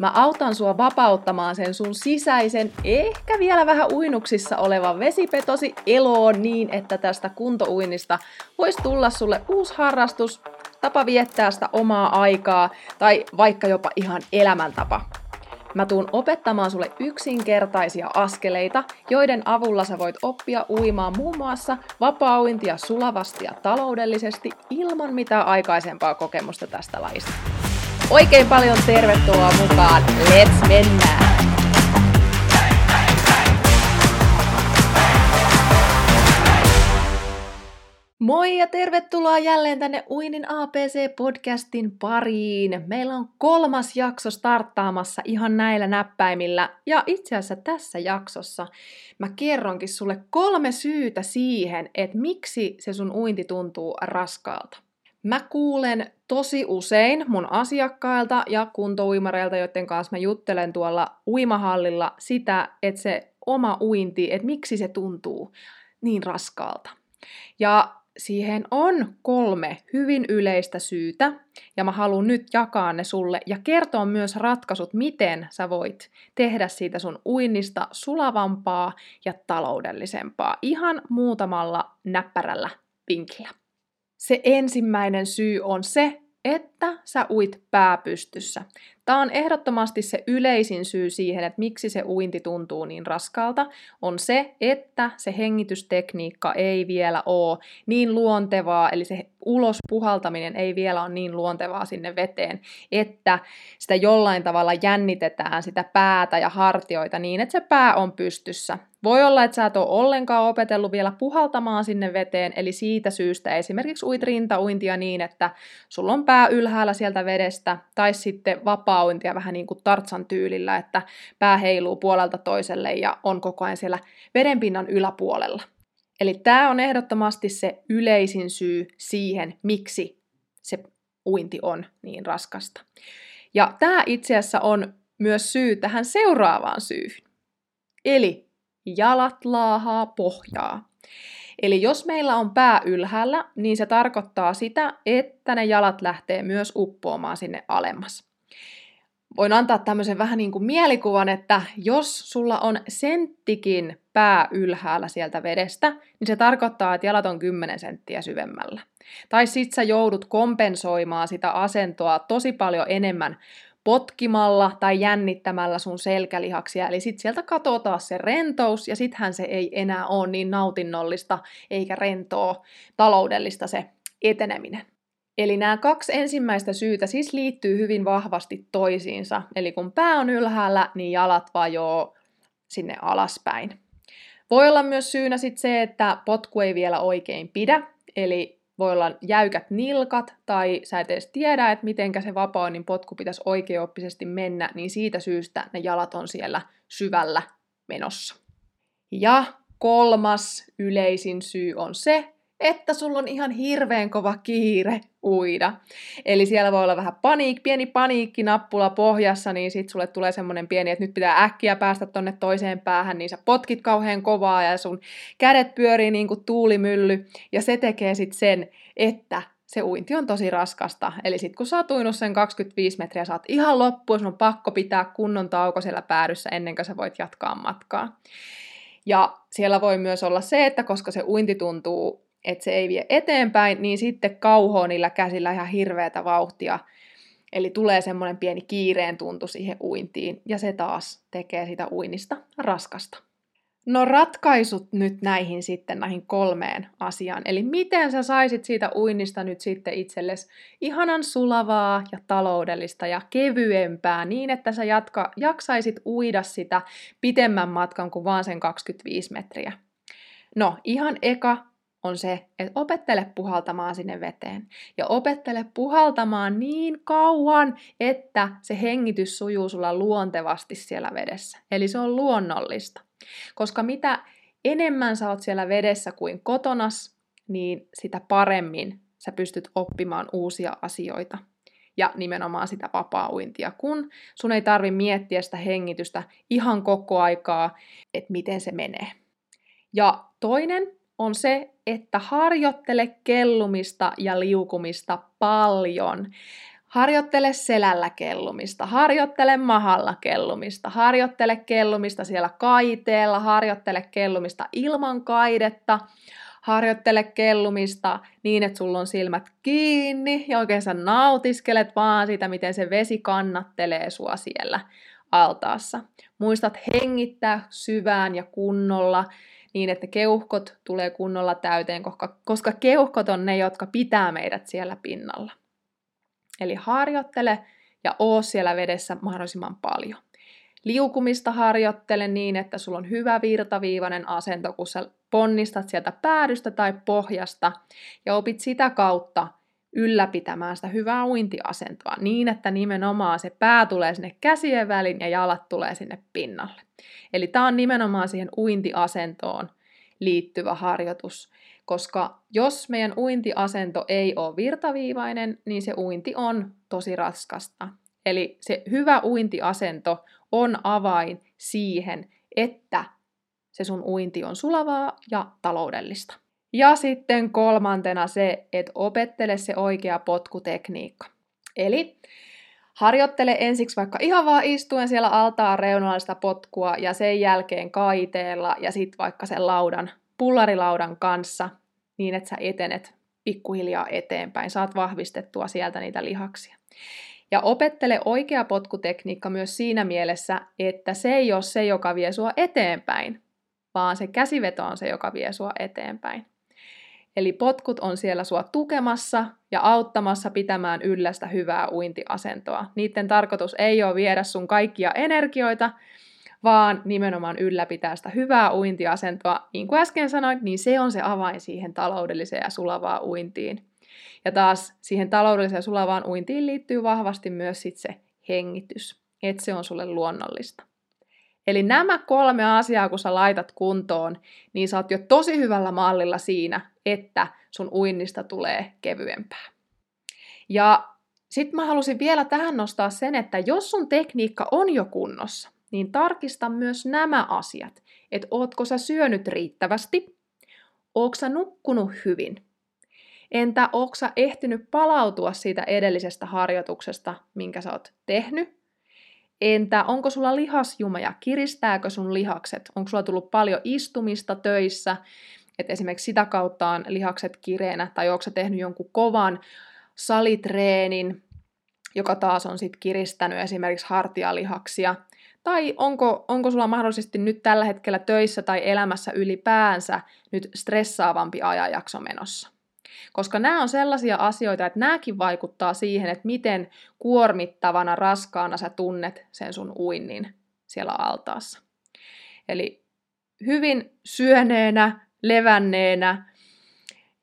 Mä autan sua vapauttamaan sen sun sisäisen, ehkä vielä vähän uinuksissa olevan vesipetosi eloon niin, että tästä kuntouinnista voisi tulla sulle uusi harrastus, tapa viettää sitä omaa aikaa tai vaikka jopa ihan elämäntapa. Mä tuun opettamaan sulle yksinkertaisia askeleita, joiden avulla sä voit oppia uimaan muun muassa vapaa-uintia sulavasti ja taloudellisesti ilman mitään aikaisempaa kokemusta tästä lajista. Oikein paljon tervetuloa mukaan. Let's mennään! Moi ja tervetuloa jälleen tänne Uinin APC-podcastin pariin. Meillä on kolmas jakso starttaamassa ihan näillä näppäimillä. Ja itse asiassa tässä jaksossa mä kerronkin sulle kolme syytä siihen, että miksi se sun uinti tuntuu raskaalta. Mä kuulen tosi usein mun asiakkailta ja kuntouimareilta, joiden kanssa mä juttelen tuolla uimahallilla sitä, että se oma uinti, että miksi se tuntuu niin raskaalta. Ja siihen on kolme hyvin yleistä syytä, ja mä haluan nyt jakaa ne sulle ja kertoa myös ratkaisut, miten sä voit tehdä siitä sun uinnista sulavampaa ja taloudellisempaa ihan muutamalla näppärällä vinkillä. Se ensimmäinen syy on se, että sä uit pääpystyssä. Tämä on ehdottomasti se yleisin syy siihen, että miksi se uinti tuntuu niin raskalta, on se, että se hengitystekniikka ei vielä ole niin luontevaa, eli se ulos puhaltaminen ei vielä ole niin luontevaa sinne veteen, että sitä jollain tavalla jännitetään sitä päätä ja hartioita niin, että se pää on pystyssä. Voi olla, että sä et ole ollenkaan opetellut vielä puhaltamaan sinne veteen, eli siitä syystä esimerkiksi uit rintauintia niin, että sulla on pää ylhäällä sieltä vedestä, tai sitten vapaa-uintia vähän niin kuin tartsan tyylillä, että pää heiluu puolelta toiselle ja on koko ajan siellä vedenpinnan yläpuolella. Eli tämä on ehdottomasti se yleisin syy siihen, miksi se uinti on niin raskasta. Ja tämä itse asiassa on myös syy tähän seuraavaan syyhyn. Eli jalat laahaa pohjaa. Eli jos meillä on pää ylhäällä, niin se tarkoittaa sitä, että ne jalat lähtee myös uppoamaan sinne alemmas. Voin antaa tämmöisen vähän niin kuin mielikuvan, että jos sulla on senttikin pää ylhäällä sieltä vedestä, niin se tarkoittaa, että jalat on 10 senttiä syvemmällä. Tai sit sä joudut kompensoimaan sitä asentoa tosi paljon enemmän potkimalla tai jännittämällä sun selkälihaksia. Eli sitten sieltä katsotaan se rentous ja sittenhän se ei enää ole niin nautinnollista eikä rentoa taloudellista se eteneminen. Eli nämä kaksi ensimmäistä syytä siis liittyy hyvin vahvasti toisiinsa. Eli kun pää on ylhäällä, niin jalat vajoo sinne alaspäin. Voi olla myös syynä sit se, että potku ei vielä oikein pidä, eli voi olla jäykät nilkat tai sä et edes tiedä, että mitenkä se vapaoinnin potku pitäisi oikeoppisesti mennä, niin siitä syystä ne jalat on siellä syvällä menossa. Ja kolmas yleisin syy on se, että sulla on ihan hirveän kova kiire uida. Eli siellä voi olla vähän paniik, pieni paniikkinappula pohjassa, niin sitten sulle tulee semmoinen pieni, että nyt pitää äkkiä päästä tonne toiseen päähän, niin sä potkit kauhean kovaa ja sun kädet pyörii niin kuin tuulimylly. Ja se tekee sitten sen, että se uinti on tosi raskasta. Eli sitten kun sä oot uinut sen 25 metriä, sä oot ihan loppuun, sun on pakko pitää kunnon tauko siellä päädyssä ennen kuin sä voit jatkaa matkaa. Ja siellä voi myös olla se, että koska se uinti tuntuu että se ei vie eteenpäin, niin sitten kauhoo niillä käsillä ihan hirveätä vauhtia. Eli tulee semmoinen pieni kiireen tuntu siihen uintiin, ja se taas tekee sitä uinnista raskasta. No ratkaisut nyt näihin sitten, näihin kolmeen asiaan. Eli miten sä saisit siitä uinnista nyt sitten itsellesi ihanan sulavaa ja taloudellista ja kevyempää niin, että sä jatka, jaksaisit uida sitä pitemmän matkan kuin vaan sen 25 metriä. No, ihan eka on se, että opettele puhaltamaan sinne veteen. Ja opettele puhaltamaan niin kauan, että se hengitys sujuu sulla luontevasti siellä vedessä. Eli se on luonnollista. Koska mitä enemmän sä oot siellä vedessä kuin kotonas, niin sitä paremmin sä pystyt oppimaan uusia asioita ja nimenomaan sitä vapaa-uintia, kun sun ei tarvi miettiä sitä hengitystä ihan koko aikaa, että miten se menee. Ja toinen on se, että harjoittele kellumista ja liukumista paljon. Harjoittele selällä kellumista, harjoittele mahalla kellumista, harjoittele kellumista siellä kaiteella, harjoittele kellumista ilman kaidetta, harjoittele kellumista niin, että sulla on silmät kiinni ja oikein sä nautiskelet vaan sitä, miten se vesi kannattelee sua siellä altaassa. Muistat hengittää syvään ja kunnolla niin, että keuhkot tulee kunnolla täyteen, koska, koska keuhkot on ne, jotka pitää meidät siellä pinnalla. Eli harjoittele ja oo siellä vedessä mahdollisimman paljon. Liukumista harjoittele niin, että sulla on hyvä virtaviivainen asento, kun sä ponnistat sieltä päädystä tai pohjasta ja opit sitä kautta ylläpitämään sitä hyvää uintiasentoa niin, että nimenomaan se pää tulee sinne käsien väliin ja jalat tulee sinne pinnalle. Eli tämä on nimenomaan siihen uintiasentoon liittyvä harjoitus, koska jos meidän uintiasento ei ole virtaviivainen, niin se uinti on tosi raskasta. Eli se hyvä uintiasento on avain siihen, että se sun uinti on sulavaa ja taloudellista. Ja sitten kolmantena se, että opettele se oikea potkutekniikka. Eli harjoittele ensiksi vaikka ihan vaan istuen siellä altaan reunalla sitä potkua ja sen jälkeen kaiteella ja sitten vaikka sen laudan, pullarilaudan kanssa niin, että sä etenet pikkuhiljaa eteenpäin. Saat vahvistettua sieltä niitä lihaksia. Ja opettele oikea potkutekniikka myös siinä mielessä, että se ei ole se, joka vie sua eteenpäin, vaan se käsiveto on se, joka vie sua eteenpäin. Eli potkut on siellä sua tukemassa ja auttamassa pitämään yllä sitä hyvää uintiasentoa. Niiden tarkoitus ei ole viedä sun kaikkia energioita, vaan nimenomaan ylläpitää sitä hyvää uintiasentoa. Niin kuin äsken sanoin, niin se on se avain siihen taloudelliseen ja sulavaan uintiin. Ja taas siihen taloudelliseen ja sulavaan uintiin liittyy vahvasti myös sit se hengitys, että se on sulle luonnollista. Eli nämä kolme asiaa, kun sä laitat kuntoon, niin sä oot jo tosi hyvällä mallilla siinä, että sun uinnista tulee kevyempää. Ja sitten mä halusin vielä tähän nostaa sen, että jos sun tekniikka on jo kunnossa, niin tarkista myös nämä asiat. Että ootko sä syönyt riittävästi? Ootko sä nukkunut hyvin? Entä ootko sä ehtinyt palautua siitä edellisestä harjoituksesta, minkä sä oot tehnyt? Entä onko sulla lihasjumeja? Kiristääkö sun lihakset? Onko sulla tullut paljon istumista töissä? Että esimerkiksi sitä kautta on lihakset kireenä, tai onko sä tehnyt jonkun kovan salitreenin, joka taas on sitten kiristänyt esimerkiksi hartialihaksia. Tai onko, onko sulla mahdollisesti nyt tällä hetkellä töissä tai elämässä ylipäänsä nyt stressaavampi ajanjakso menossa? Koska nämä on sellaisia asioita, että nämäkin vaikuttaa siihen, että miten kuormittavana, raskaana sä tunnet sen sun uinnin siellä altaassa. Eli hyvin syöneenä, levänneenä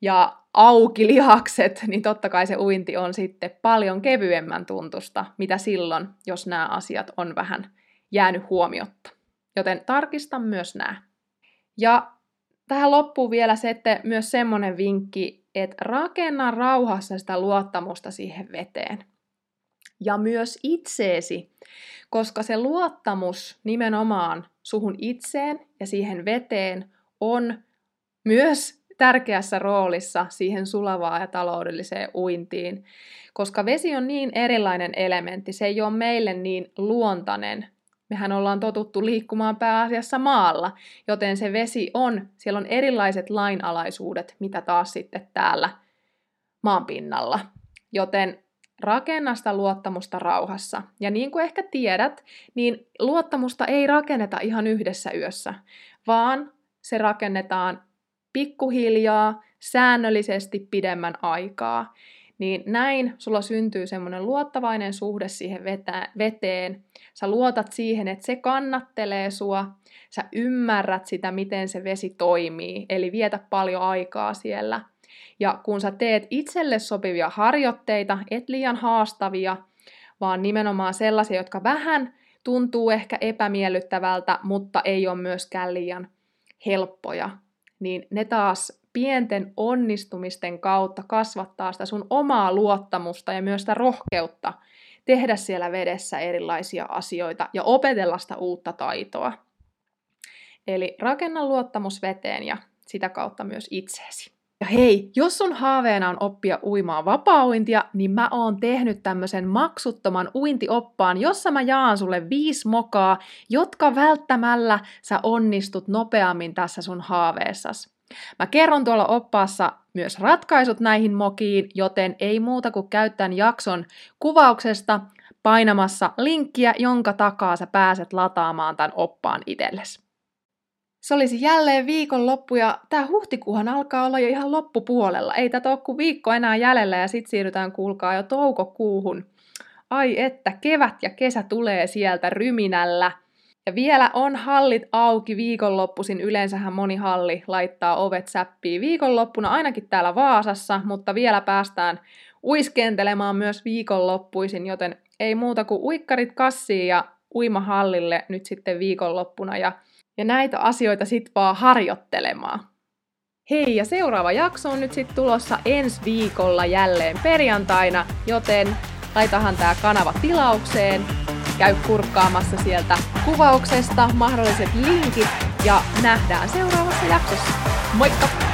ja auki lihakset, niin totta kai se uinti on sitten paljon kevyemmän tuntusta, mitä silloin, jos nämä asiat on vähän jäänyt huomiotta. Joten tarkista myös nämä. Ja tähän loppuu vielä se, että myös semmoinen vinkki, että rakenna rauhassa sitä luottamusta siihen veteen. Ja myös itseesi, koska se luottamus nimenomaan suhun itseen ja siihen veteen on myös tärkeässä roolissa siihen sulavaan ja taloudelliseen uintiin, koska vesi on niin erilainen elementti, se ei ole meille niin luontainen mehän ollaan totuttu liikkumaan pääasiassa maalla, joten se vesi on, siellä on erilaiset lainalaisuudet, mitä taas sitten täällä maanpinnalla. Joten rakenna sitä luottamusta rauhassa. Ja niin kuin ehkä tiedät, niin luottamusta ei rakenneta ihan yhdessä yössä, vaan se rakennetaan pikkuhiljaa, säännöllisesti pidemmän aikaa. Niin näin sulla syntyy semmoinen luottavainen suhde siihen veteen, Sä luotat siihen, että se kannattelee sua, sä ymmärrät sitä, miten se vesi toimii, eli vietä paljon aikaa siellä. Ja kun sä teet itselle sopivia harjoitteita, et liian haastavia, vaan nimenomaan sellaisia, jotka vähän tuntuu ehkä epämiellyttävältä, mutta ei ole myöskään liian helppoja, niin ne taas pienten onnistumisten kautta kasvattaa sitä sun omaa luottamusta ja myös sitä rohkeutta tehdä siellä vedessä erilaisia asioita ja opetella sitä uutta taitoa. Eli rakenna luottamus veteen ja sitä kautta myös itseesi. Ja hei, jos sun haaveena on oppia uimaan vapaa-uintia, niin mä oon tehnyt tämmöisen maksuttoman uintioppaan, jossa mä jaan sulle viisi mokaa, jotka välttämällä sä onnistut nopeammin tässä sun haaveessas. Mä kerron tuolla oppaassa myös ratkaisut näihin mokiin, joten ei muuta kuin käyttää jakson kuvauksesta painamassa linkkiä, jonka takaa sä pääset lataamaan tämän oppaan itsellesi. Se olisi jälleen viikonloppu ja tämä huhtikuuhan alkaa olla jo ihan loppupuolella. Ei tätä ole kuin viikko enää jäljellä ja sitten siirrytään kuulkaa jo toukokuuhun. Ai että, kevät ja kesä tulee sieltä ryminällä. Ja vielä on hallit auki viikonloppuisin. Yleensähän moni halli laittaa ovet säppiin viikonloppuna, ainakin täällä Vaasassa, mutta vielä päästään uiskentelemaan myös viikonloppuisin, joten ei muuta kuin uikkarit kassiin ja uimahallille nyt sitten viikonloppuna ja ja näitä asioita sit vaan harjoittelemaan. Hei, ja seuraava jakso on nyt sitten tulossa ensi viikolla jälleen perjantaina, joten laitahan tämä kanava tilaukseen, käy kurkkaamassa sieltä kuvauksesta mahdolliset linkit ja nähdään seuraavassa jaksossa. Moikka!